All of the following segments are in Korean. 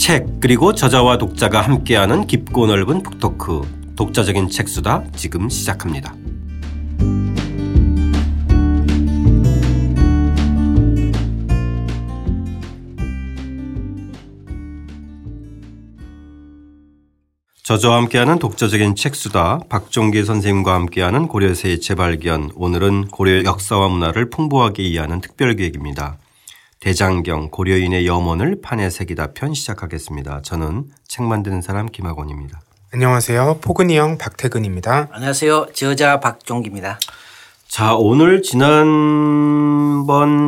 책 그리고 저자와 독자가 함께하는 깊고 넓은 북토크 독자적인 책수다 지금 시작합니다. 저자와 함께하는 독자적인 책수다 박종기 선생님과 함께하는 고려세의 재발견 오늘은 고려 역사와 문화를 풍부하게 이해하는 특별기획입니다. 대장경 고려인의 염원을 판에 새기다 편 시작하겠습니다. 저는 책 만드는 사람 김학원입니다. 안녕하세요. 포근이 형 박태근입니다. 안녕하세요. 저자 박종기입니다. 자, 오늘 지난번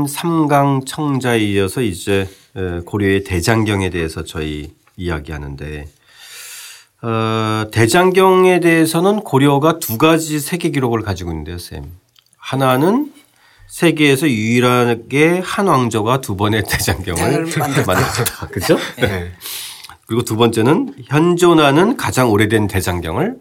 삼강 청자에 이어서 이제 고려의 대장경에 대해서 저희 이야기하는데 어, 대장경에 대해서는 고려가 두 가지 세계 기록을 가지고 있는데요, 쌤. 하나는 세계에서 유일하게 한 왕조가 두 번의 대장경을 만들었다. 그죠? 네. 그리고 두 번째는 현존하는 가장 오래된 대장경을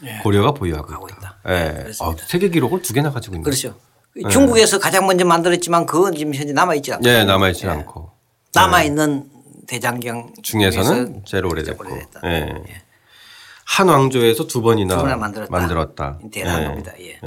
네. 고려가 보유하고 있다. 있다. 네. 어, 세계 기록을 두 개나 가지고 있는 그렇죠. 네. 중국에서 가장 먼저 만들었지만 그건 지금 현재 남아있지 않고. 네, 남아있지 네. 않고. 남아있는 대장경 중에서는 제일 오래됐고. 네. 한 왕조에서 두 번이나 두 만들었다. 만들었다. 대단한 겁니다. 예.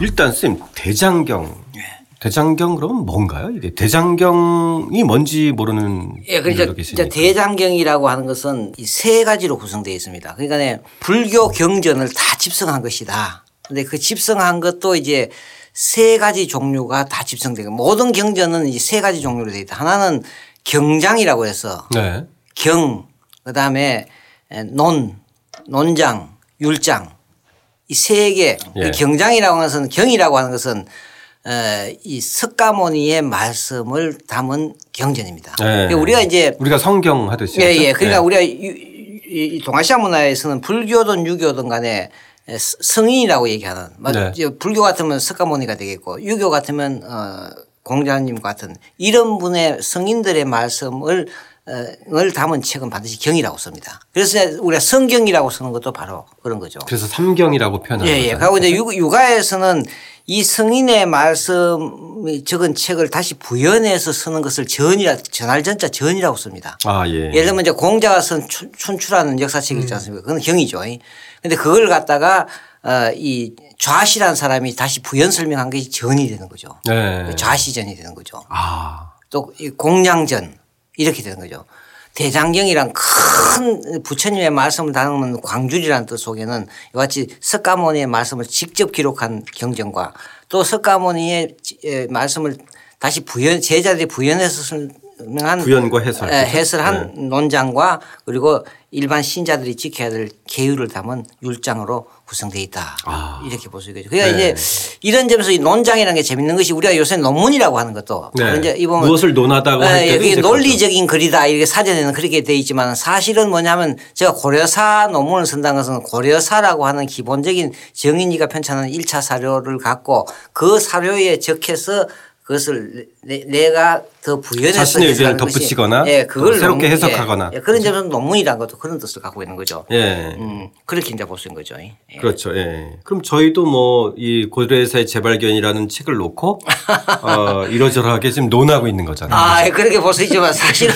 예. 일단 쌤 대장경. 예. 대장경 그러면 뭔가요? 이게 대장경이 뭔지 모르는 예, 그러니까 대장경이라고 하는 것은 이 세 가지로 구성되어 있습니다. 그러니까 불교 경전을 다 집성한 것이다. 근데 그 집성한 것도 이제 세 가지 종류가 다 집성되고 모든 경전은 이 세 가지 종류로 되어 있다. 하나는 경장이라고 해서 네. 경 그다음에 논, 논장, 율장 이세 개. 예. 경장이라고 하는 것은 경이라고 하는 것은 이 석가모니의 말씀을 담은 경전입니다. 예. 그러니까 우리가 이제 우리가 성경 하듯이. 예, 예. 그러니까 예. 우리가 이 동아시아 문화에서는 불교든 유교든 간에 성인이라고 얘기하는 네. 불교 같으면 석가모니가 되겠고 유교 같으면 어 공자님 같은 이런 분의 성인들의 말씀을 을 담은 책은 반드시 경이라고 씁니다. 그래서 우리가 성경이라고 쓰는 것도 바로 그런 거죠. 그래서 삼경이라고 표현하는 예, 예. 그리고 이제 육아에서는 이 성인의 말씀이 적은 책을 다시 부연해서 쓰는 것을 전이라 전할 전자 전이라고 씁니다. 아, 예. 예를 들면 이제 공자가 쓴 춘추라는 역사책이 있지 않습니까? 그건 경이죠. 근데 그걸 갖다가 어, 이 좌시라는 사람이 다시 부연 설명한 것이 전이 되는 거죠. 네. 좌시전이 되는 거죠. 아. 또이 공량전 이렇게 되는 거죠. 대장경이란 큰 부처님의 말씀을 담은 광줄이라는 뜻 속에는 이와 같이 석가모니의 말씀을 직접 기록한 경전과 또 석가모니의 말씀을 다시 부연 제자들이 부연해서 설명한 부연과 해설 해설한 네. 논장과 그리고 일반 신자들이 지켜야 될 계율을 담은 율장으로 구성되어 있다. 아. 이렇게 볼 수 있겠죠. 그러니까 네. 이제 이런 점에서 이 논장이라는 게 재밌는 것이 우리가 요새 논문이라고 하는 것도 네. 이제 이 보면 무엇을 논하다고 할 네, 이게 논리적인 글이다 이렇게 사전에는 그렇게 돼 있지만 사실은 뭐냐면 제가 고려사 논문을 쓴다는 것은 고려사라고 하는 기본적인 정인이가 편찬한 1차 사료를 갖고 그 사료에 적혀서 그것을 내, 가더 부연해서 자신의 의견을 덧붙이거나 예, 그걸 새롭게 논문, 해석하거나 예, 그런 점에서 논문이라는 것도 그런 뜻을 갖고 있는 거죠. 예. 음, 그렇게 이제 볼 수 있는 거죠. 예. 그렇죠. 예. 그럼 저희도 뭐 이 고려사의 재발견이라는 책을 놓고 어, 이러저러하게 지금 논하고 있는 거잖아요. 아, 예, 그렇게 볼 수 있지만 사실은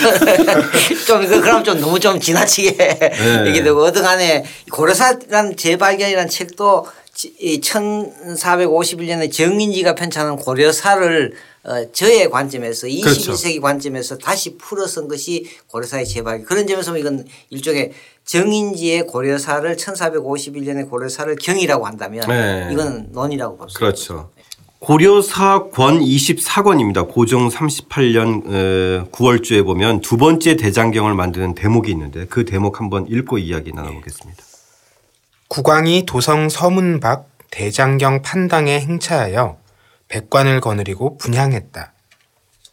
좀 그럼 좀 너무 좀 지나치게 예. 얘기 되고 어등간에 고려사라는 재발견이라는 책도 이 1451년에 정인지가 편찬한 고려사를 어, 저의 관점에서 21세기 그렇죠. 관점에서 다시 풀어 쓴 것이 고려사의 재발 그런 점에서 이건 일종의 정인지의 고려사를 1451년의 고려사를 경이라고 한다면 네. 이건 논이라고 볼 수 있습니다. 그렇죠. 고려사 권 24권입니다. 고종 38년 9월주에 보면 두 번째 대장경을 만드는 대목이 있는데 그 대목 한번 읽고 이야기 나눠보겠습니다. 국왕이 도성 서문 밖 대장경 판당에 행차하여 백관을 거느리고 분향했다.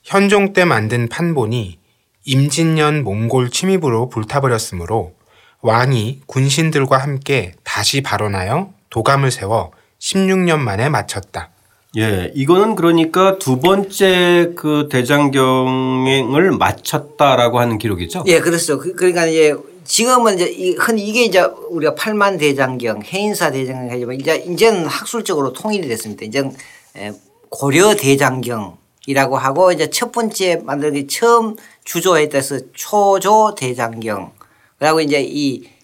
현종 때 만든 판본이 임진년 몽골 침입으로 불타버렸으므로 왕이 군신들과 함께 다시 발언하여 도감을 세워 16년 만에 마쳤다. 예, 이거는 그러니까 두 번째 그 대장경을 마쳤다라고 하는 기록이죠? 예, 그렇죠. 그러니까 이제 지금은 이제 이, 흔히 이게 이제 우리가 팔만 대장경, 해인사 대장경 하지만 이제 이제는 학술적으로 통일이 됐습니다. 이제 고려 대장경이라고 하고 이제 첫 번째 만들기 처음 주조에 따라서 초조 대장경 그리고 이제 이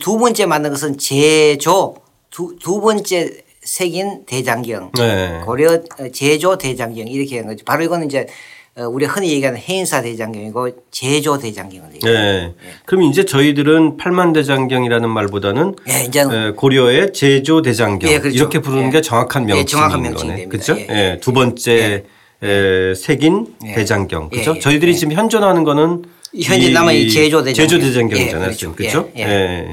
두 번째 만든 것은 제조 두, 두 번째 색인 대장경 네. 고려 제조 대장경 이렇게 한 거죠. 바로 이거는 이제 어, 우리 흔히 얘기하는 해인사 대장경이고 제조 대장경을 얘기해요. 네. 네. 그럼 이제 저희들은 팔만 대장경이라는 말보다는 네, 이제 고려의 제조 대장경 네, 그렇죠. 이렇게 부르는 게 정확한 명칭인 정확한 거네. 그렇죠? 예, 예. 두 번째 예. 색인 대장경. 그렇죠? 저희들이 지금 현존하는 거는 현재 남은 제조 대장경. 제조 대장경이잖아요. 그렇죠? 그렇죠? 예.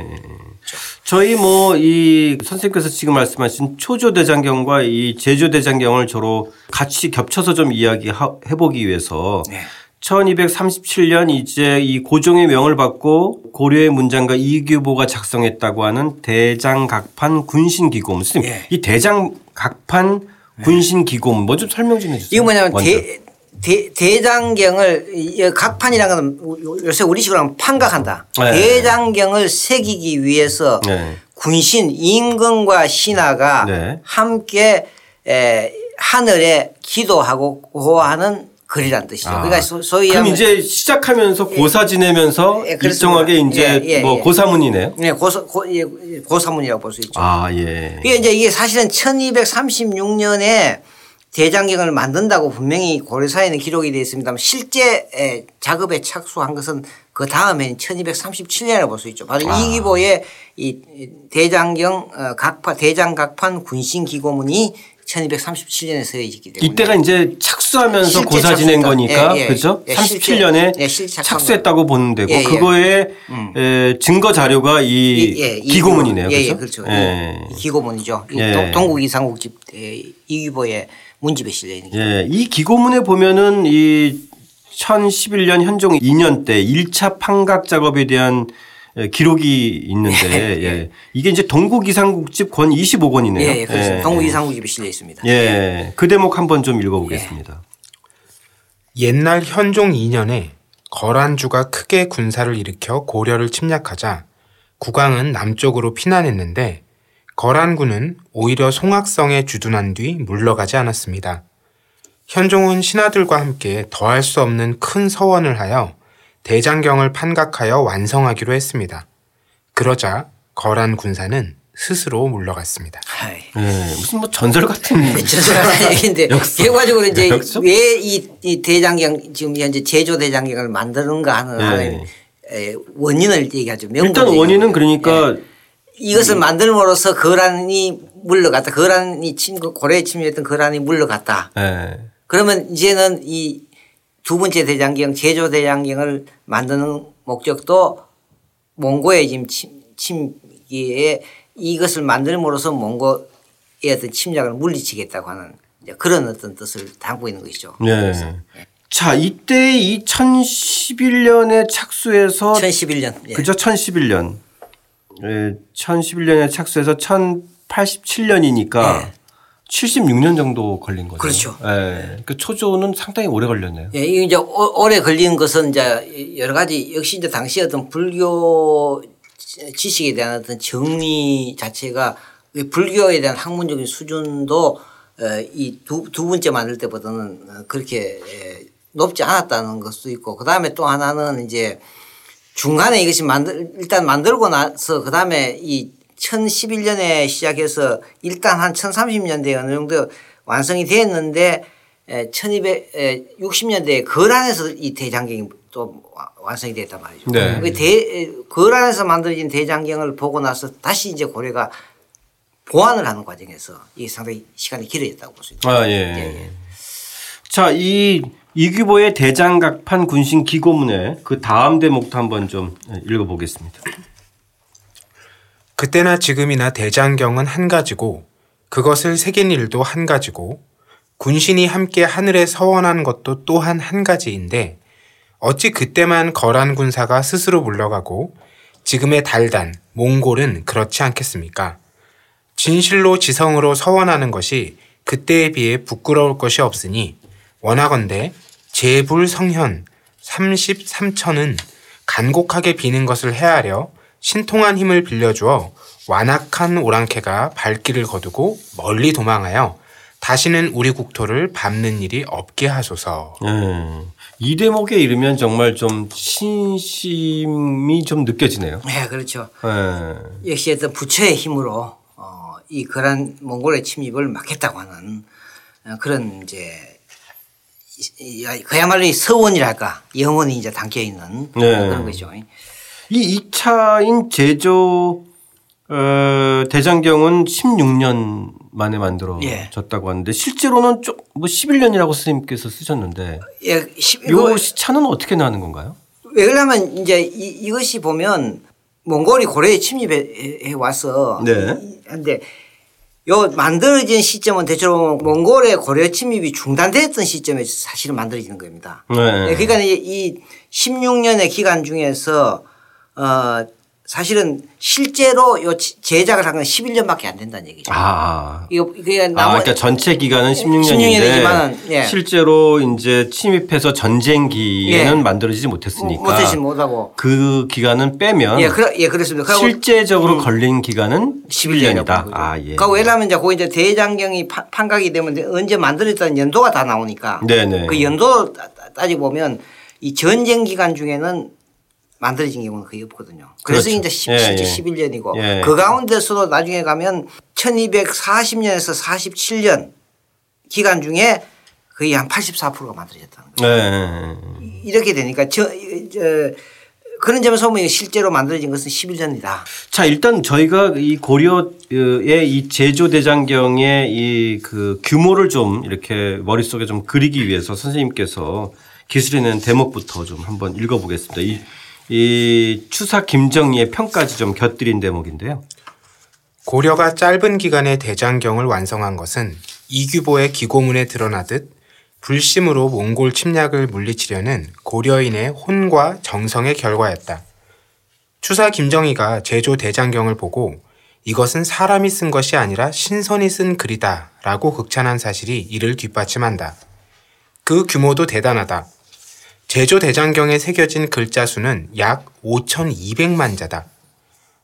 저희 뭐 이 선생님께서 지금 말씀하신 초조대장경과 이 제조대장경을 저로 같이 겹쳐서 좀 이야기해 보기 위해서 네. 1237년 이제 이 고종의 명을 받고 고려의 문장가 이규보가 작성했다고 하는 대장각판 군신기고문. 선생님 네. 이 대장각판 군신기고문 뭐좀 설명 좀 해주세요. 이거 뭐냐면 대, 대, 대장경을 각판이라는 건 요새 우리식으로 하면 판각한다. 네. 대장경을 새기기 위해서 네. 군신 임금과 신하가 네. 함께 에, 하늘에 기도하고 고하는 글이란 뜻이죠. 아. 그러니까 소위 그럼 이제 시작하면서 예. 고사 지내면서 예, 일정하게 이제 예, 예, 뭐 예. 고사문이네요. 네, 고사 고, 예, 고사문이라고 볼 수 있죠. 아 예. 이게 이제 이게 사실은 1236년에 대장경을 만든다고 분명히 고려사에는 기록이 되어 있습니다만 실제 작업에 착수한 것은 그 다음에 1237년을 볼 수 있죠. 바로 아. 이기보의 이 대장경 어, 각파 대장각판 군신기고문이 1237년에 서해졌기 때문에 이때가 이제 착수하면서 고사 지낸 거니까 예, 예. 그렇죠? 예, 37년에 예, 착수했다고 보는 되고 예, 예. 그거에 음. 에, 증거 자료가 이 기고문이네요. 그렇죠? 그렇죠. 기고문이죠. 동국 이상국집 이기보의 문집에 실려 있는 예, 이 기고문에 보면은 이 1011년 현종 2년 때 1차 판각 작업에 대한 기록이 있는데 예. 예. 이게 이제 동국이상국집 권 25권이네요. 예, 그렇습니다. 예. 동국이상국집에 실려 있습니다. 예. 그 대목 한번 좀 읽어보겠습니다. 예. 옛날 현종 2년에 거란주가 크게 군사를 일으켜 고려를 침략하자 국왕은 남쪽으로 피난했는데 거란군은 오히려 송악성에 주둔한 뒤 물러가지 않았습니다. 현종은 신하들과 함께 더할 수 없는 큰 서원을 하여 대장경을 판각하여 완성하기로 했습니다. 그러자 거란 군사는 스스로 물러갔습니다. 네, 무슨 뭐 전설 같은 전설 같은 얘기인데 결과적으로 이제 왜이 대장경 지금 현재 제조 대장경을 만드는가 하는 네. 원인을 얘기하죠. 일단 원인은 그러니까 네. 이것을 만들므로써 거란이 물러갔다. 거란이 침 고려에 침입했던 거란이 물러갔다. 네. 그러면 이제는 이 두 번째 대장경 제조 대장경을 만드는 목적도 몽고의 지금 침, 침기에 이것을 만들므로써 몽고의 어떤 침략을 물리치겠다고 하는 그런 어떤 뜻을 담고 있는 것이죠. 네. 자, 이때 2011년에 착수해서 1011년. 예. 그죠? 1011년. 예, 1011년에 착수해서 1087년이니까 네. 76년 정도 걸린 거죠. 그렇죠. 예. 그 초조는 상당히 오래 걸렸네요. 예, 이게 이제 오래 걸린 것은 이제 여러 가지 역시 이제 당시 어떤 불교 지식에 대한 어떤 정리 자체가 불교에 대한 학문적인 수준도 어, 이두 두 번째 만들 때보다는 그렇게 높지 않았다는 것도 있고 그 다음에 또 하나는 이제 중간에 이것이 만들 일단 만들고 나서 그다음에 이 1011년에 시작해서 일단 한 1030년대에 어느 정도 완성이 됐는데 1260년대에 거란에서 이 대장경이 또 완성이 됐단 말이죠. 네. 그 대, 거란에서 만들어진 대장경을 보고 나서 다시 이제 고려가 보완을 하는 과정에서 이 상당히 시간이 길어졌다고 볼 수 있다. 아, 예. 예, 예. 자, 이 이규보의 대장각판 군신 기고문의 그 다음 대목도 한번 좀 읽어보겠습니다. 그때나 지금이나 대장경은 한 가지고 그것을 새긴 일도 한 가지고 군신이 함께 하늘에 서원한 것도 또한 한 가지인데 어찌 그때만 거란 군사가 스스로 물러가고 지금의 달단, 몽골은 그렇지 않겠습니까? 진실로 지성으로 서원하는 것이 그때에 비해 부끄러울 것이 없으니 원하건대 제불 성현 33천은 간곡하게 비는 것을 헤아려 신통한 힘을 빌려주어 완악한 오랑캐가 발길을 거두고 멀리 도망하여 다시는 우리 국토를 밟는 일이 없게 하소서. 네. 이 대목에 이르면 정말 좀 신심이 좀 느껴지네요. 네, 그렇죠. 네. 역시 어떤 부처의 힘으로 어, 이 그런 몽골의 침입을 막겠다고 하는 어, 그런 이제 그야말로 서원이랄까 영원히 이제 담겨 있는 네. 그런 거죠. 이 2차인 제조 어, 대장경은 16년 만에 만들어졌다고 예. 하는데 실제로는 좀뭐 11년이라고 스님께서 쓰셨는데 예, 10, 요 시차는 어떻게 나는 건가요? 왜 그러냐면 이제 이, 이것이 보면 몽골이 고려에 침입해 와서 네. 근데 요 만들어진 시점은 대체로 몽골의 고려 침입이 중단됐던 시점에 사실은 만들어지는 겁니다. 네. 그러니까 이 16년의 기간 중에서 어 사실은 실제로 요 제작을 한 건 11년밖에 안 된다는 얘기죠. 아. 이거 그게 아, 그러니까 전체 기간은 16년인데 16년이지만 예. 실제로 이제 침입해서 전쟁기에는 예. 만들어지지 못했으니까 못하지 못하고 그 기간은 빼면 예, 그러, 예 그렇습니다. 실제적으로 음. 걸린 기간은 11년이다. 아, 예. 그러니까 왜냐하면 이제 그 이제 대장경이 판각이 되면 언제 만들었다는 연도가 다 나오니까 네네. 그 연도 따지고 보면 이 전쟁 기간 중에는 만들어진 경우는 거의 없거든요. 그래서 그렇죠. 이제 10, 예, 예. 11년이고 예. 그 가운데서도 나중에 가면 1240년에서 47년 기간 중에 거의 한 84%가 만들어졌다는 거예요. 예. 이렇게 되니까 저, 저 그런 점에서 보면 실제로 만들어진 것은 11년이다. 자, 일단 저희가 이 고려의 이 제조대장경의 이 그 규모를 좀 이렇게 머릿속에 좀 그리기 위해서 선생님께서 기술있는 대목부터 좀 한번 읽어보겠습니다. 이이 추사 김정희의 평까지 좀 곁들인 대목인데요. 고려가 짧은 기간에 대장경을 완성한 것은 이규보의 기고문에 드러나듯 불심으로 몽골 침략을 물리치려는 고려인의 혼과 정성의 결과였다. 추사 김정희가 제조 대장경을 보고 이것은 사람이 쓴 것이 아니라 신선이 쓴 글이다 라고 극찬한 사실이 이를 뒷받침한다. 그 규모도 대단하다. 제조 대장경에 새겨진 글자 수는 약 5,200만 자다.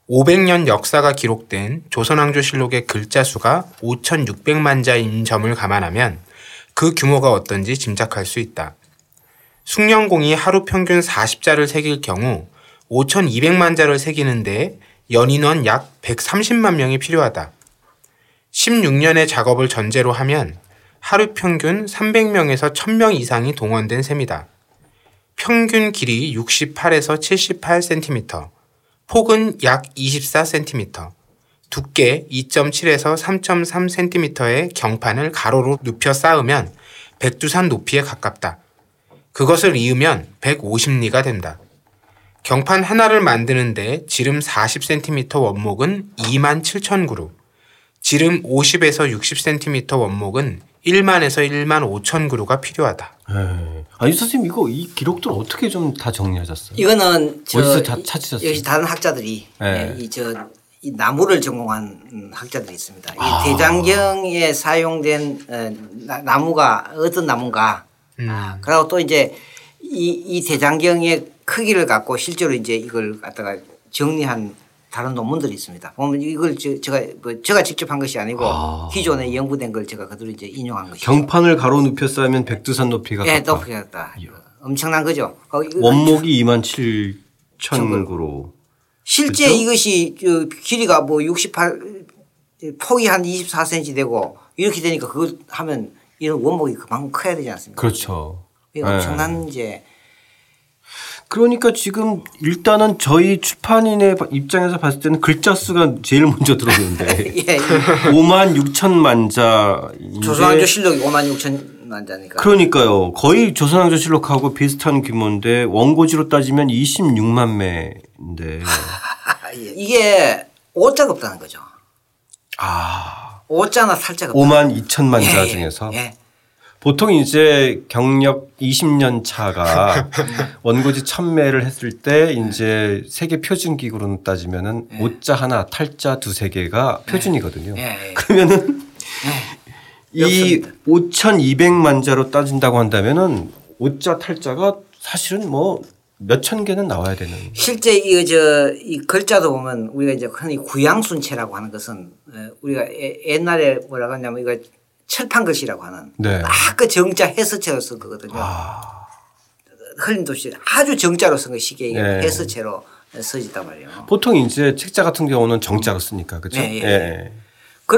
500년 역사가 기록된 조선왕조실록의 글자 수가 5,600만 자인 점을 감안하면 그 규모가 어떤지 짐작할 수 있다. 숙련공이 하루 평균 40자를 새길 경우 5,200만 자를 새기는데 연인원 약 130만 명이 필요하다. 16년의 작업을 전제로 하면 하루 평균 300명에서 1000명 이상이 동원된 셈이다. 평균 길이 68에서 78cm, 폭은 약 24cm, 두께 2.7에서 3.3cm의 경판을 가로로 눕혀 쌓으면 백두산 높이에 가깝다. 그것을 이으면 150리가 된다. 경판 하나를 만드는데 지름 40cm 원목은 2만 7천 그루, 지름 50에서 60cm 원목은 1만에서 1만 5천 그루가 필요하다. 네. 아니 선생님 이거 이 기록들 어떻게 좀 다 정리하셨어요? 이거는 어디서 다 찾으셨어요? 여기 다른 학자들이 네. 예, 이저 이 나무를 전공한 학자들이 있습니다. 아. 이 대장경에 사용된 어, 나무가 어떤 나무인가. 음. 아, 그리고 또 이제 이, 이 대장경의 크기를 갖고 실제로 이제 이걸 갖다가 정리한 다른 논문들이 있습니다. 보면 이걸 제가 뭐 제가 직접 한 것이 아니고 아. 기존에 연구된 걸 제가 그대로 이제 인용한 것이죠. 경판을 가로 눕혀 쌓으면 백두산 높이가 네, 높이가 같다. 엄청난 거죠. 원목이 2만 7천 구로. 실제 그렇죠? 이것이 길이가 뭐 68, 폭이 한 24cm 되고 이렇게 되니까 그걸 하면 이런 원목이 그만큼 커야 되지 않습니까? 그렇죠. 엄청난 네. 이제 그러니까 지금 일단은 저희 출판인의 입장에서 봤을 때는 글자 수가 제일 먼저 들어오는데 예, 5만 예. 6천만 자. 조선왕조 실록이 5만 6천만 자니까. 그러니까요. 거의 조선왕조 실록하고 비슷한 규모인데 원고지로 따지면 26만 매인데. 이게 오자가 없다는 거죠. 아. 오자나 살자가 5만 2천만 자 예, 예, 중에서. 예. 보통 이제 경력 20년 차가 원고지 천매를 했을 때 이제 세계 표준 기구로 따지면은 네. 오자 하나, 탈자 두세 개가 네. 표준이거든요. 네. 그러면은 이 5,200만 자로 따진다고 한다면은 오자 탈자가 사실은 뭐 몇천 개는 나와야 되는. 실제 이 저 이 글자도 보면 우리가 이제 흔히 구양순체라고 하는 것은 우리가 옛날에 뭐라고 하냐면 이거 철판 글씨라고 하는 네. 딱그 정자 해서체로 쓴 거거든요. 아. 흘림도시 아주 정자로 쓴 거 시계 네. 해서체로 써지단 말이에요. 보통 이제 책자 같은 경우는 정자로 쓰니까 그렇죠. 네, 예. 예.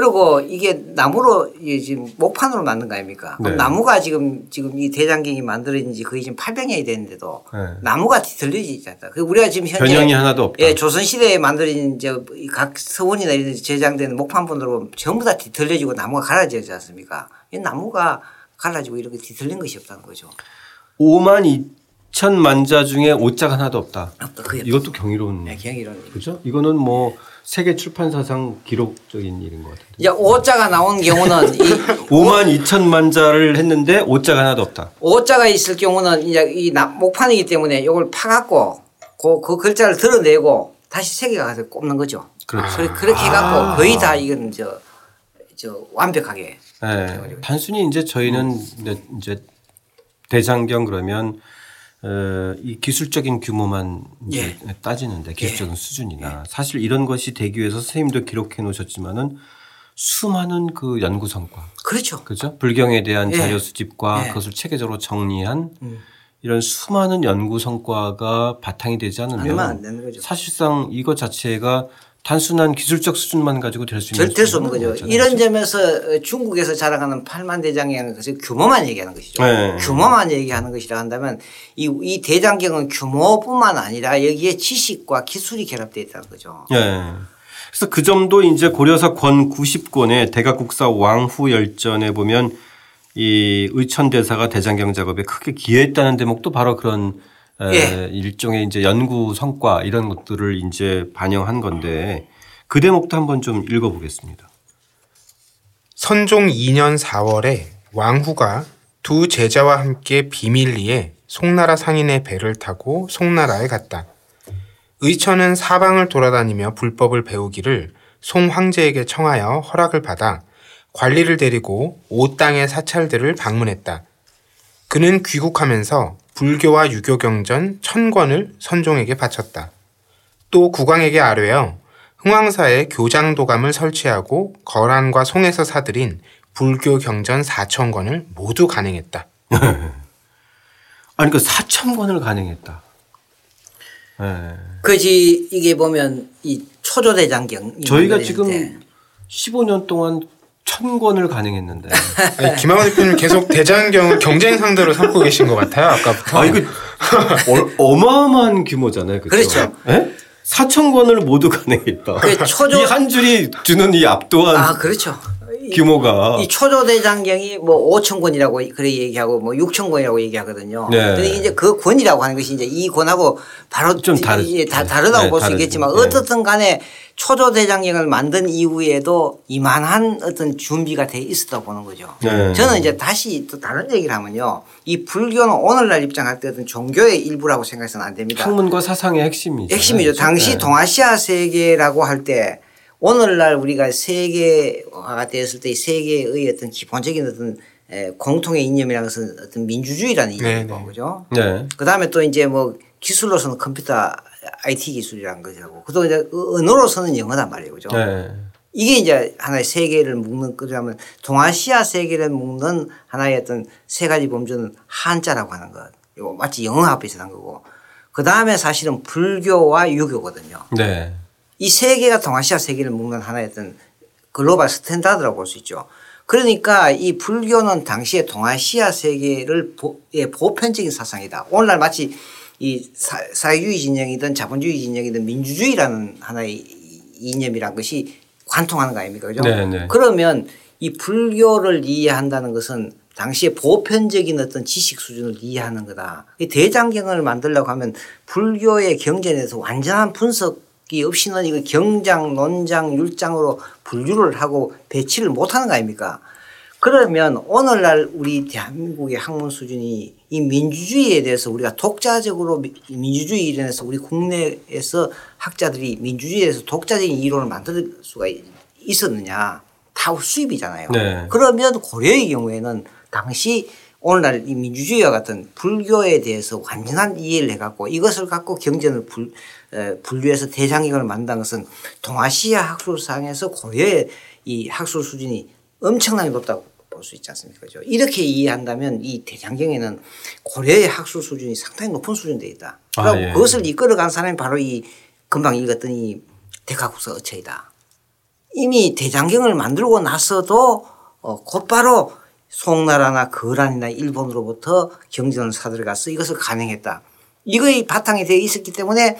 그리고 이게 나무로 지금 목판으로 만든 거 아닙니까? 네. 나무가 지금 지금 이 대장경이 만들어진 지 거의 지금 800년이 됐는데도 네. 나무가 뒤틀려지지 않다. 그 우리가 지금 현재 변형이 하나도 없다. 예, 조선 시대에 만들어진 각 서원이나 이런 데 제장된 목판본으로 전부 다 뒤틀려지고 나무가 갈라지지 않습니까? 이 나무가 갈라지고 이렇게 뒤틀린 것이 없다는 거죠. 5만 2천 만 자 중에 오자가 하나도 없다. 없다. 이것도 경이로운. 네, 경이로운. 그죠? 이거는 뭐 세계 출판사상 기록적인 일인 것 같아요. 이제 오자가 나온 경우는 5만 2천만 자를 했는데 오자가 하나도 없다. 오자가 있을 경우는 이제 이 목판이기 때문에 이걸 파갖고 그, 그 글자를 드러내고 다시 세계가 가서 꼽는 거죠. 그렇죠. 그렇게 해갖고 아. 거의 다 이건 저, 저 완벽하게. 네. 단순히 이제 저희는 음. 이제 대장경 그러면 어, 이 기술적인 규모만 예. 따지는데 기술적인 예. 수준이나 사실 이런 것이 되기 위해서 선생님도 기록해 놓으셨지만은 수많은 그 연구 성과. 그렇죠. 그렇죠. 불경에 대한 예. 자료 수집과 예. 그것을 체계적으로 정리한 음. 이런 수많은 연구 성과가 바탕이 되지 않으면 사실상 이것 자체가 단순한 기술적 수준만 가지고 될 수 있는 될수 없는 거죠. 거잖아요. 이런 점에서 중국에서 자랑하는 팔만 대장경은 것이 규모만 얘기하는 것이죠. 네. 규모만 얘기하는 것이라 한다면 이, 이 대장경은 규모뿐만 아니라 여기에 지식과 기술이 결합되어 있다는 거죠. 네. 그래서 그 점도 이제 고려사 권 90권의 대각국사 왕후 열전에 보면 이 의천대사가 대장경 작업에 크게 기여했다는 대목도 바로 그런 예. 일종의 이제 연구 성과 이런 것들을 이제 반영한 건데 그 대목도 한번 좀 읽어보겠습니다. 선종 2년 4월에 왕후가 두 제자와 함께 비밀리에 송나라 상인의 배를 타고 송나라에 갔다. 의천은 사방을 돌아다니며 불법을 배우기를 송 황제에게 청하여 허락을 받아 관리를 데리고 오 땅의 사찰들을 방문했다. 그는 귀국하면서 불교와 유교 경전 천 권을 선종에게 바쳤다. 또 국왕에게 아뢰어 흥왕사에 교장도감을 설치하고 거란과 송에서 사들인 불교 경전 4천 권을 모두 간행했다. 아니 그 4천 권을 간행했다. 네. 그지 이게 보면 이 초조대장경 저희가 지금 15년 동안 천 권을 가능했는데. 아니, 김학원 대표님 계속 대장경을 경쟁 상대로 삼고 계신 것 같아요. 아까부터. 아, 이거 어, 마어마한 규모잖아요. 그렇죠. 그렇죠. 네? 4천 권을 모두 가능했다. 그 초조... 이한 줄이 주는 이 압도한. 아, 그렇죠. 규모가 이 초조 대장경이 뭐 5천 권이라고 그래 얘기하고 뭐 6천 권이라고 얘기하거든요. 네. 근데 이제 그 권이라고 하는 것이 이제 이 권하고 바로 좀 다르, 다 다르다고 네, 볼수 있겠지만 네. 어떻든 간에 초조 대장경을 만든 이후에도 이만한 어떤 준비가 돼 있었다 보는 거죠. 네. 저는 이제 다시 또 다른 얘기를 하면요. 이 불교는 오늘날 입장할 때 어떤 종교의 일부라고 생각해서는 안 됩니다. 학문과 사상의 핵심이죠. 핵심이죠. 당시 네. 동아시아 세계라고 할때 오늘날 우리가 세계화가 되었을 때 세계의 어떤 기본적인 어떤 공통의 이념이라는 것은 어떤 민주주의라는 이념인. 거죠. 네. 그 다음에 또 이제 뭐 기술로서는 컴퓨터 IT 기술이라는 거죠. 그또 이제 언어로서는 영어단 말이에요. 그죠. 네. 이게 이제 하나의 세계를 묶는 그러면 동아시아 세계를 묶는 하나의 어떤 세 가지 범주는 한자라고 하는 것. 이거 마치 영어와 비슷한 거고. 그 다음에 사실은 불교와 유교거든요. 네. 이세 개가 동아시아 세계를 묶는 어떤 global standard라고 볼 수 있죠. 그러니까 이 불교는 당시에 동아시아 세계를 보, 예, 보편적인 사상이다. 오늘날 마치 이 사, 회주의 진영이든 자본주의 진영이든 민주주의라는 하나의 이념이란 것이 관통하는 거 아닙니까? 그죠? 네네. 네. 그러면 이 불교를 이해한다는 것은 당시에 보편적인 어떤 지식 수준을 이해하는 거다. 이 대장경을 만들려고 하면 불교의 경전에서 완전한 분석 이 없이는 이거 경장, 논장, 율장으로 분류를 하고 배치를 못하는 거 아닙니까? 그러면 오늘날 우리 대한민국의 학문 수준이 이 민주주의에 대해서 우리가 독자적으로 민주주의 이론에서 우리 국내에서 학자들이 민주주의에서 독자적인 이론을 만들 수가 있었느냐 다 수입이잖아요. 네. 그러면 고려의 경우에는 당시 오늘날 이 민주주의와 같은 불교에 대해서 완전한 이해를 해갖고 이것을 갖고 경전을 불, 분류해서 대장경을 만든 것은 동아시아 학술상에서 고려의 이 학술 수준이 엄청나게 높다고 볼 수 있지 않습니까? 그죠? 이렇게 이해한다면 이 대장경에는 고려의 학술 수준이 상당히 높은 수준에 있다. 아, 예. 그것을 이끌어간 사람이 바로 이 금방 읽었던 이 데카쿠스 어체이다. 이미 대장경을 만들고 나서도 어, 곧바로 송나라나 거란이나 일본으로부터 경전을 사들어가서 이것을 가능했다. 이거의 바탕이 되어 있었기 때문에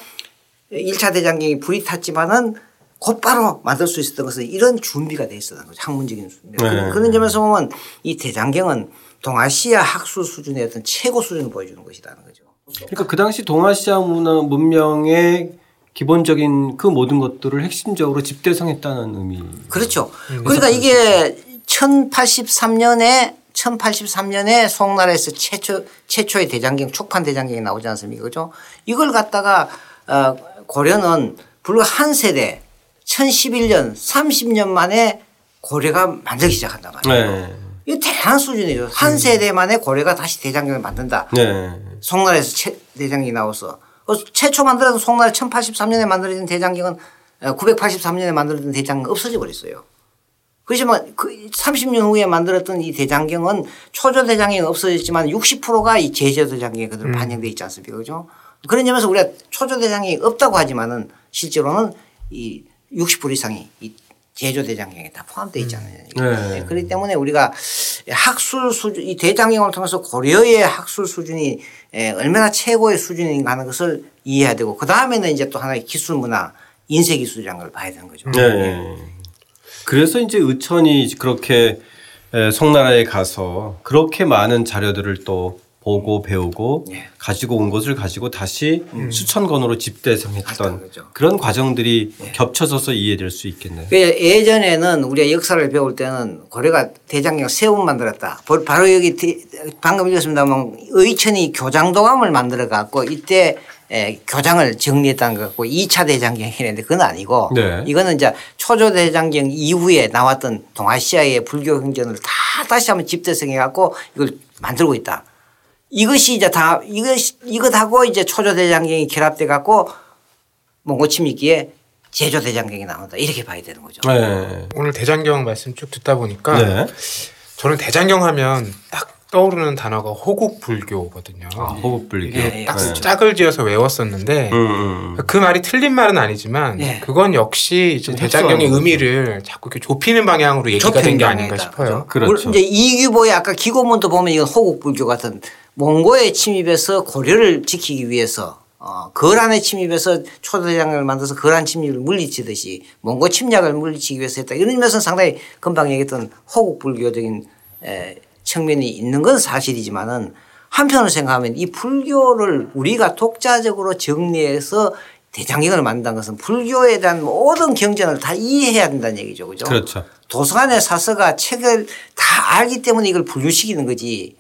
1차 대장경이 불이 탔지만은 곧바로 만들 수 있었던 것은 이런 준비가 돼 있었던 거죠. 학문적인 준비. 네. 그런 점에서 보면 이 대장경은 동아시아 학술 수준의 어떤 최고 수준을 보여주는 것이라는 거죠. 그러니까 그 당시 동아시아 문화 문명의 기본적인 그 모든 것들을 핵심적으로 집대성했다는 의미. 그렇죠. 음, 그러니까 이게 1083년에 1083년에 송나라에서 최초 최초의 대장경 촉판 대장경이 나오지 않습니까? 그죠? 이걸 갖다가 어 고려는 불과 한 세대 1011년 30년 만에 고려가 만들기 시작한단 말이에요. 네. 이거 대단한 수준이죠. 한 음. 세대 만에 고려가 다시 대장경을 만든다. 네. 송나라에서 최, 대장경이 나와서 어, 최초 만들어진 송나라 1083년에 만들어진 대장경은 983년에 어, 만들어진 대장경 없어져 버렸어요. 그렇지만 그 30년 후에 만들었던 이 대장경은 초조 대장경이 없어졌지만 60%가 이 제조 대장경에 그대로 음. 반영돼 있지 않습니까? 그죠? 그런 점에서 우리가 초조 대장경이 없다고 하지만은 실제로는 이 60% 이상이 이 제조 대장경에 다 포함되어 있잖아요. 네. 네. 그렇기 때문에 우리가 학술 수준 이 대장경을 통해서 고려의 학술 수준이 얼마나 최고의 수준인가 하는 것을 이해해야 되고 그 다음에는 이제 또 하나의 기술 문화 인쇄 기술이라는 걸 봐야 되는 거죠. 네. 네. 그래서 이제 의천이 그렇게 송나라에 가서 그렇게 많은 자료들을 또 보고 배우고 네. 가지고 온 것을 가지고 다시 음. 수천권으로 집대성했던 그런 과정들이 네. 겹쳐져서 이해될 수 있겠네요. 그 예전에는 우리가 역사를 배울 때는 고려가 대장경 세운 만들었다. 바로 여기 방금 읽었습니다만 의천이 교장도감을 만들어 갖고 이때 교장을 정리했다는 것 같고 2차 대장경이 했는데 그건 아니고 네. 이거는 이제 초조 대장경 이후에 나왔던 동아시아의 불교 행전을 다 다시 한번 집대성해 갖고 이걸 만들고 있다. 이것이 이제 다 이것 이것하고 이제 초조 대장경이 결합돼 갖고 몽고 침입기에 제조 대장경이 나온다 이렇게 봐야 되는 거죠. 네. 오늘 대장경 말씀 쭉 듣다 보니까 네. 저는 대장경 하면 딱 떠오르는 단어가 호국 불교거든요. 아, 호국 불교. 예, 예. 딱 네. 짝을 지어서 외웠었는데 음, 음. 그 말이 틀린 말은 아니지만 예. 그건 역시 대장경의 의미를 자꾸 이렇게 좁히는 방향으로 얘기가 된 게 아닌가 싶어요. 그렇죠. 이제 이규보의 아까 기고문도 보면 이건 호국 불교 같은 몽고의 침입에서 고려를 지키기 위해서 어, 거란의 침입에서 초대장을 만들어서 거란 침입을 물리치듯이 몽고 침략을 물리치기 위해서 했다. 이런 면에서는 상당히 금방 얘기했던 호국 불교적인 에, 측면이 있는 건 사실이지만은 한편으로 생각하면 이 불교를 우리가 독자적으로 정리해서 대장경을 만든 것은 불교에 대한 모든 경전을 다 이해해야 된다는 얘기죠. 그죠? 그렇죠. 도서관의 사서가 책을 다 알기 때문에 이걸 분류시키는 거지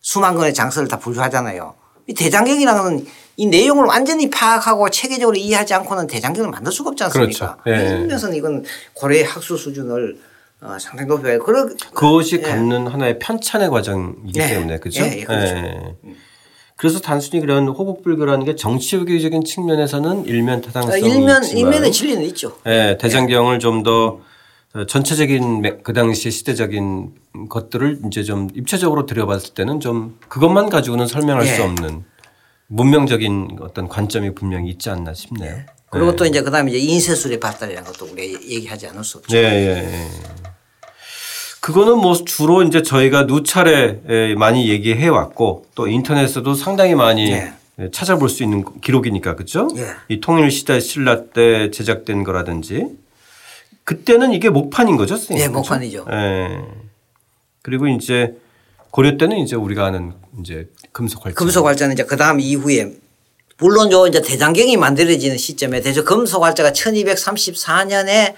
수만 권의 장서를 다 분류하잖아요. 이 대장경이라는 이 내용을 완전히 파악하고 체계적으로 이해하지 않고는 대장경을 만들 수가 없지 않습니까? 그렇죠. 예. 이런 면에서는 이건 고려의 학술 수준을 어, 상당히 높여요. 그러, 그것이 예. 갖는 하나의 편찬의 과정이기 예. 때문에 그렇죠. 예. 그렇죠. 예. 그래서 단순히 그런 호국불교라는 게 정치외교적인 측면에서는 일면 타당성이 아, 일면 있지만 일면의 진리는 있죠. 예, 대장경을 좀 더 전체적인 그 당시 시대적인 것들을 이제 좀 입체적으로 들여봤을 때는 좀 그것만 가지고는 설명할 예. 수 없는 문명적인 어떤 관점이 분명히 있지 않나 싶네요. 예. 그리고 네. 또 이제 그다음에 이제 인쇄술의 발달이라는 것도 우리가 얘기하지 않을 수 없죠. 네. 예. 그거는 뭐 주로 이제 저희가 누차례 많이 얘기해 왔고 또 인터넷에도 상당히 많이 네. 찾아볼 수 있는 기록이니까 그죠? 네. 이 통일 시대 신라 때 제작된 거라든지 그때는 이게 목판인 거죠, 선생님? 네, 목판이죠. 네. 그리고 이제 고려 때는 이제 우리가 아는 이제 금속 활자. 금속 활자는 이제 그 다음 이후에 물론 요 이제 대장경이 만들어지는 시점에 대저 금속 활자가 1234년에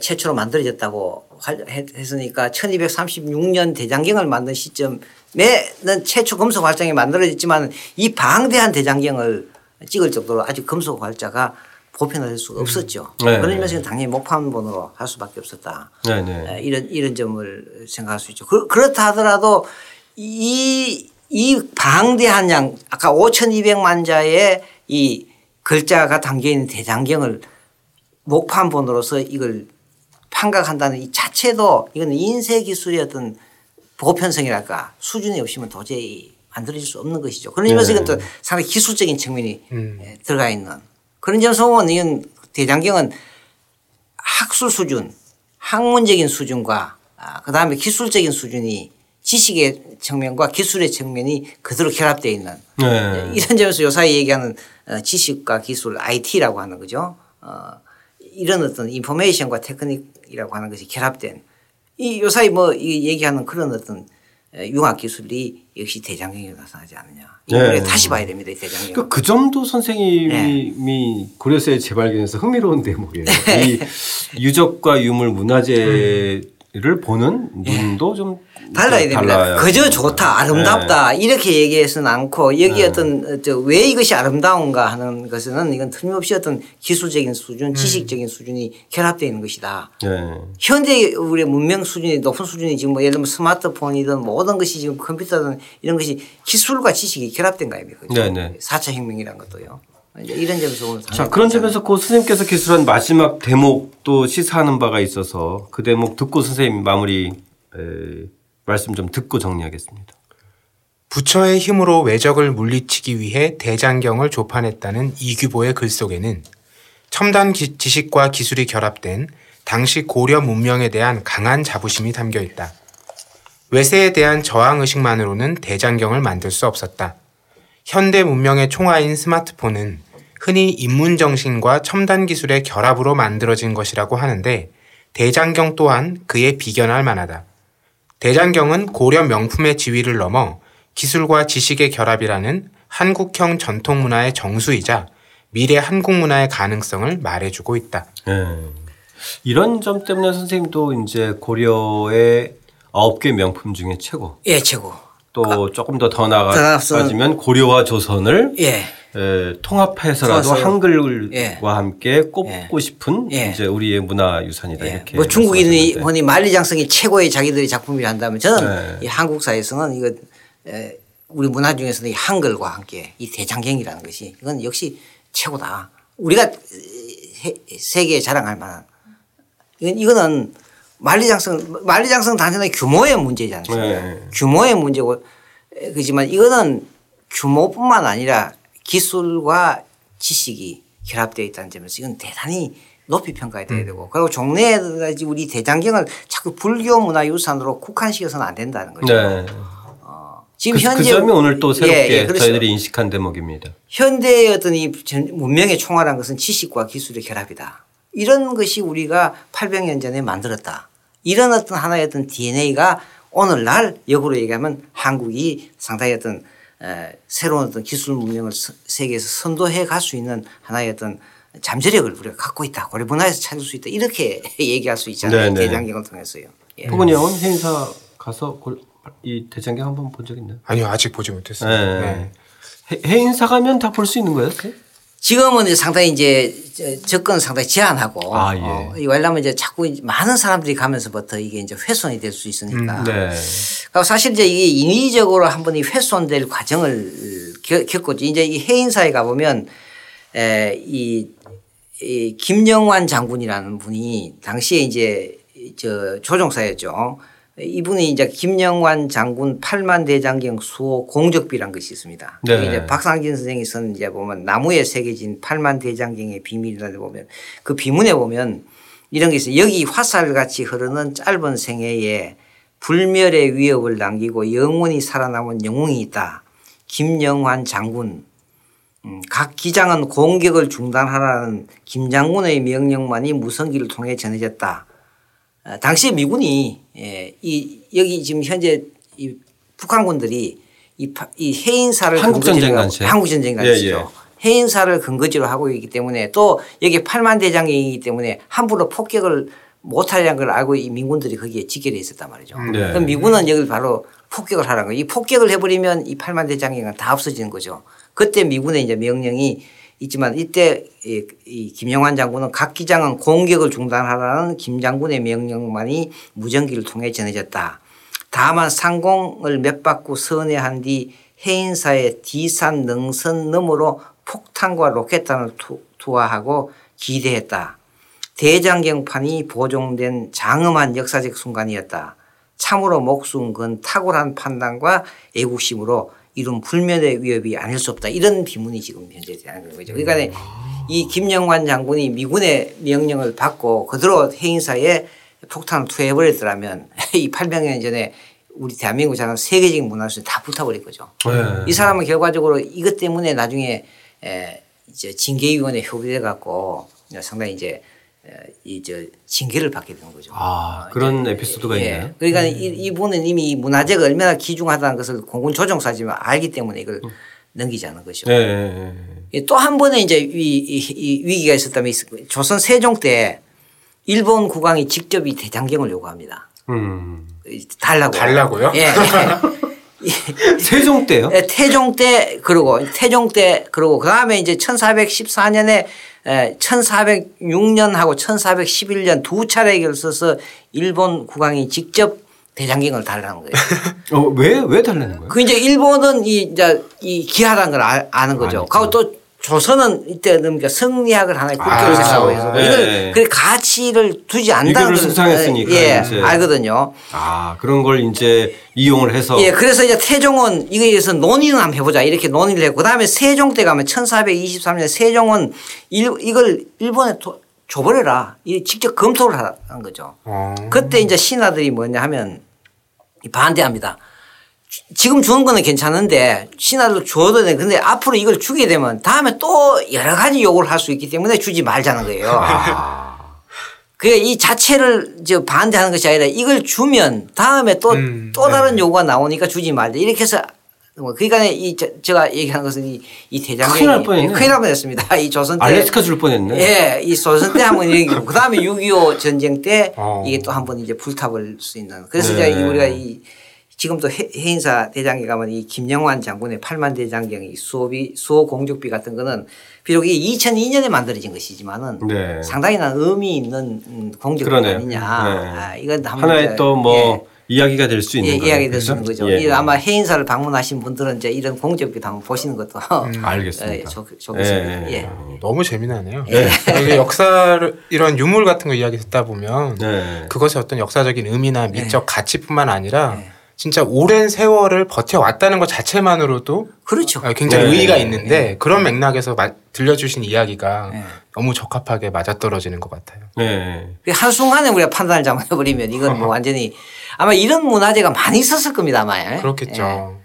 최초로 만들어졌다고 했으니까 1236년 대장경을 만든 시점에는 최초 금속 활자가 만들어졌지만 이 방대한 대장경을 찍을 정도로 아주 금속 활자가 보편화될 수가 음. 없었죠. 네. 그런 면에서 당연히 목판본으로 할 수밖에 없었다. 네, 네. 이런 이런 점을 생각할 수 있죠. 그, 그렇다 하더라도 이, 이 방대한 양 아까 5,200만 자의 이 글자가 담겨 있는 대장경을 목판본으로서 이걸 판각한다는 이 자체도 이건 인쇄 기술의 어떤 보편성이랄까 수준이 없으면 도저히 만들어질 수 없는 것이죠. 그런 점에서 네. 이건 또 상당히 기술적인 측면이 음. 예, 들어가 있는 그런 점에서 보면 이건 대장경은 학술 수준, 학문적인 수준과 아, 그 다음에 기술적인 수준이 지식의 측면과 기술의 측면이 그대로 결합되어 있는 네. 이런 점에서 요사이 얘기하는 어, 지식과 기술 IT라고 하는 거죠. 어, 이런 어떤 인포메이션과 테크닉이라고 하는 것이 결합된 이 요사이 뭐 얘기하는 그런 어떤 융합 기술이 역시 대장경에 나타나지 않느냐. 네. 다시 봐야 됩니다. 대장경. 그, 그 정도 선생님이 네. 고려사에 재발견해서 흥미로운 대목이에요. 네. 이 유적과 유물 문화재 음. 를 보는 눈도 좀 달라야 됩니다. 달라야 그저 좋다, 아름답다 네. 이렇게 얘기해서는 않고 여기 네. 어떤 왜 이것이 아름다운가 하는 것은 이건 틀림없이 어떤 기술적인 수준, 음. 지식적인 수준이 결합되어 있는 것이다. 네. 현대 우리의 문명 수준이 높은 수준이 지금 뭐 예를 들면 스마트폰이든 모든 것이 지금 컴퓨터든 이런 것이 기술과 지식이 결합된 거 아닙니까? 네, 네. 4차 혁명이란 것도요. 이런 점에서 오늘 자 그런 점에서 고 선생님께서 기술한 마지막 대목도 시사하는 바가 있어서 그 대목 듣고 선생님 마무리 에, 말씀 좀 듣고 정리하겠습니다. 부처의 힘으로 외적을 물리치기 위해 대장경을 조판했다는 이규보의 글 속에는 첨단 기, 지식과 기술이 결합된 당시 고려 문명에 대한 강한 자부심이 담겨 있다. 외세에 대한 저항 의식만으로는 대장경을 만들 수 없었다. 현대 문명의 총화인 스마트폰은 흔히 인문 정신과 첨단 기술의 결합으로 만들어진 것이라고 하는데 대장경 또한 그에 비견할 만하다. 대장경은 고려 명품의 지위를 넘어 기술과 지식의 결합이라는 한국형 전통 문화의 정수이자 미래 한국 문화의 가능성을 말해주고 있다. 네. 이런 점 때문에 선생님도 이제 고려의 아홉 개 명품 중에 최고. 예, 최고. 또 아, 조금 더 더 나아가지면 고려와 조선을 예. 에, 통합해서라도 한글과 예. 함께 꼽고 예. 싶은 예. 이제 우리의 문화 유산이다 예. 이렇게. 뭐 중국인이 보니 만리장성이 최고의 자기들의 작품이라 한다면 저는 네. 이 한국사에서는 이거 에, 우리 문화 중에서는 이 한글과 함께 이 대장경이라는 것이 이건 역시 최고다. 우리가 세계에 자랑할 만한 이건 이거는 만리장성 만리장성 단순히 규모의 문제지 않습니까? 네. 규모의 문제고 그렇지만 이거는 규모뿐만 아니라 기술과 지식이 결합되어 있다는 점에서 이건 대단히 높이 평가해야 음. 되고 그리고 종래에 우리 대장경을 자꾸 불교 문화 유산으로 국한시켜서는 안 된다는 거죠. 네. 어, 지금 그, 현재 그 점이 오늘 또 새롭게 예, 예, 저희들이 인식한 대목입니다. 현대의 어떤 이 문명의 총괄한 것은 지식과 기술의 결합이다. 이런 것이 우리가 800년 전에 만들었다. 이런 어떤 하나의 어떤 DNA가 오늘날 역으로 얘기하면 한국이 상당히 어떤 새로운 어떤 기술 문명을 세계에서 선도해 갈 수 있는 하나의 어떤 잠재력을 우리가 갖고 있다. 고려 문화에서 찾을 수 있다. 이렇게 얘기할 수 있잖아요. 네, 네. 대장경을 통해서요. 예. 부모님 행사 가서 이 대장경 한번 본 적 있나요? 아니요. 아직 보지 못했어요. 네. 네. 해인사 가면 다 볼 수 있는 거예요? 지금은 이제 상당히 이제 접근 상당히 제한하고 아, 예. 어, 왜냐하면 이제 자꾸 많은 사람들이 가면서부터 이게 이제 훼손이 될 수 있으니까. 음, 네. 그리고 사실 이제 이게 인위적으로 한번 이 훼손될 과정을 겪었죠. 이제 이 해인사에 가보면 에, 이, 이 김영환 장군이라는 분이 당시에 이제 저 조종사였죠. 이분이 이제 김영환 장군 8만 대장경 수호 공적비란 것이 있습니다. 네. 이제 박상진 선생이 쓴 이제 보면 나무에 새겨진 8만 대장경의 비밀이라 보면 그 비문에 보면 이런 게 있어요. 여기 화살같이 흐르는 짧은 생애에 불멸의 위협을 남기고 영원히 살아남은 영웅이 있다. 김영환 장군. 음, 각 기장은 공격을 중단하라는 김 장군의 명령만이 무성기를 통해 전해졌다. 어, 당시에 미군이 예, 이 여기 지금 현재 이 북한군들이 이, 이 해인사를 한국 전쟁 단체 한국 전쟁 단체죠. 예, 예. 해인사를 근거지로 하고 있기 때문에 또 여기 8만 대장이기 때문에 함부로 폭격을 못하려는 걸 알고 이 민군들이 거기에 직결해 있었단 말이죠. 네. 그럼 미군은 여기 바로 폭격을 하라는 거예요. 이 폭격을 해버리면 이 8만 대장경은 다 없어지는 거죠. 그때 미군의 이제 명령이 있지만 이때 이 김영환 장군은 각 기장은 공격을 중단하라는 김 장군의 명령만이 무전기를 통해 전해졌다. 다만 상공을 몇 바꾸 선회한 뒤 해인사의 뒤산 능선 너머로 폭탄과 로켓탄을 투하하고 기대했다. 대장경판이 보존된 장엄한 역사적 순간이었다. 참으로 목숨 건 탁월한 판단과 애국심으로 이룬 불면의 위협이 아닐 수 없다. 이런 비문이 지금 현재 되는 거죠. 그러니까 이 김영환 장군이 미군의 명령을 받고 그대로 해인사에 폭탄을 투여해버렸더라면 이 800년 전에 우리 대한민국 자는 세계적인 문화에서 다 불타버릴 거죠. 네. 이 사람은 결과적으로 이것 때문에 나중에 에 이제 징계위원회 협의돼 갖고 상당히 이제 이저 징계를 받게 되는 거죠. 아 그런 예, 에피소드가 예. 있나요? 그러니까 음. 이분은 이미 문화재가 얼마나 귀중하다는 것을 공군 조정사지만 알기 때문에 이걸 음. 넘기지 않은 것이죠. 네. 또 한 번에 이제 위, 이, 위기가 있었다면 조선 세종 때 일본 국왕이 직접 이 대장경을 요구합니다. 음. 달라고. 달라고요? 예. 세종 때요? 예, 태종 때 그러고 태종 때 그러고 그 다음에 이제 1414년에 1406년하고 1411년 두 차례 결서서 일본 국왕이 직접 대장경을 달라는 거예요. 어, 왜, 왜 달라는 거예요? 그 이제 일본은 이, 이제 이 기하라는 걸 아, 는 거죠. 그리고 또 조선은 이때 그러니까 성리학을 하나의 국교를 아, 생각하고 해서 네. 이걸 그 가치를 두지 않는다는 걸 승상했으니까 예, 이제. 알거든요. 아 그런 걸 이제 이용을 해서 예 그래서 이제 태종은 이거에 대해서 논의는 한번 해보자 이렇게 논의를 했고 그다음에 세종 때 가면 1423년 세종은 일, 이걸 일본에 도, 줘버려라 이 직접 검토를 하는 거죠. 어. 그때 이제 신하들이 뭐냐 하면 반대합니다. 지금 주는 거는 괜찮은데 신하도 줘도 돼. 근데 앞으로 이걸 주게 되면 다음에 또 여러 가지 요구를 할 수 있기 때문에 주지 말자는 거예요. 아. 그이 자체를 저 반대하는 것이 아니라 이걸 주면 다음에 또또 음, 또 다른 네. 요구가 나오니까 주지 말자. 이렇게 해서 뭐 그러니까 이 저, 제가 얘기하는 것은 이, 이 대장경이 큰일 날 뻔했네. 큰일 날 뻔했습니다. 이 조선 때 알래스카 줄 뻔했네. 예, 이 조선 때 한번 얘기고 그다음에 6.25 전쟁 때 어. 이게 또 한 번 이제 불타버릴 수 있는 그래서 네. 이제 우리가 이 지금도 해, 인사 대장에 가면 이 김영환 장군의 팔만 대장경이 수업이 수호 공족비 같은 거는 비록 이게 2002년에 만들어진 것이지만은 네. 상당히 난 의미 있는 음, 공족비 아니냐. 네. 아, 이건 하나의 또뭐 예. 이야기가 될 수 있는 예, 이야기 될 수 있는 거죠. 예. 아마 해인사를 방문하신 분들은 이제 이런 공적비도 한번 보시는 것도 음, 알겠습니다. 예, 좋, 좋겠습니다. 예. 예. 너무 재미나네요. 예. 역사 이런 유물 같은 거 이야기 듣다 보면 네. 그것이 어떤 역사적인 의미나 미적 네. 가치뿐만 아니라 네. 진짜 오랜 세월을 버텨왔다는 것 자체만으로도 그렇죠. 어, 굉장히 네. 의의가 있는데 네. 그런 맥락에서 마, 들려주신 이야기가 네. 너무 적합하게 맞아떨어지는 것 같아요. 네. 그 한순간에 우리가 판단을 잘못해버리면 이건 뭐 완전히 아마 이런 문화재가 많이 있었을 겁니다. 아마. 그렇겠죠. 예.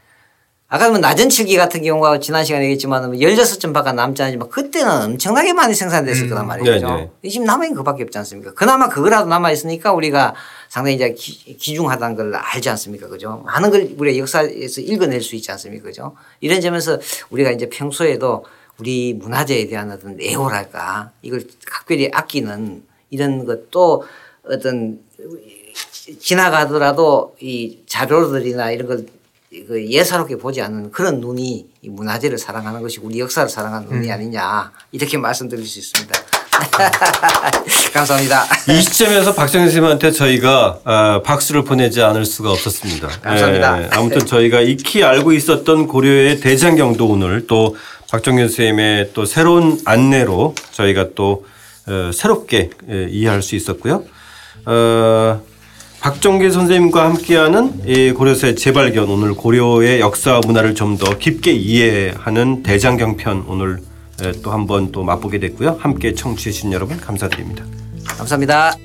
아까 뭐 낮은 칠기 같은 경우가 지난 시간에 얘기했지만 16점 밖에 남지 않지만 그때는 엄청나게 많이 생산됐을 음. 거란 말이죠. 네, 네. 지금 남아있는 그밖에 없지 않습니까? 그나마 그거라도 남아있으니까 우리가 상당히 이제 기, 중하다는 걸 알지 않습니까? 그죠? 많은 걸 우리가 역사에서 읽어낼 수 있지 않습니까? 그죠? 이런 점에서 우리가 이제 평소에도 우리 문화재에 대한 어떤 애호랄까 이걸 각별히 아끼는 이런 것도 어떤 지나가더라도 이 자료들이나 이런 걸그 예사롭게 보지 않는 그런 눈이 문화재를 사랑하는 것이 우리 역사를 사랑하는 눈이 음. 아니냐 이렇게 말씀드릴 수 있습니다. 감사합니다. 이 시점에서 박정현 선생님한테 저희가 어, 박수를 보내지 않을 수가 없었습니다. 감사합니다. 네, 아무튼 저희가 익히 알고 있었던 고려의 대장경도 오늘 또 박정현 선생님의 또 새로운 안내로 저희가 또 어, 새롭게 이해할 수 있었고요. 어, 박정길 선생님과 함께하는 고려사의 재발견 오늘 고려의 역사 문화를 좀 더 깊게 이해하는 대장경 편 오늘 또 한번 또 맛보게 됐고요. 함께 청취해 주신 여러분 감사드립니다. 감사합니다.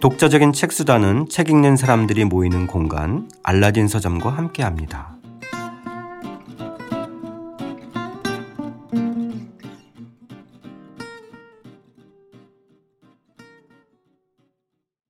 독자적인 책 수단은 책 읽는 사람들이 모이는 공간 알라딘 서점과 함께합니다.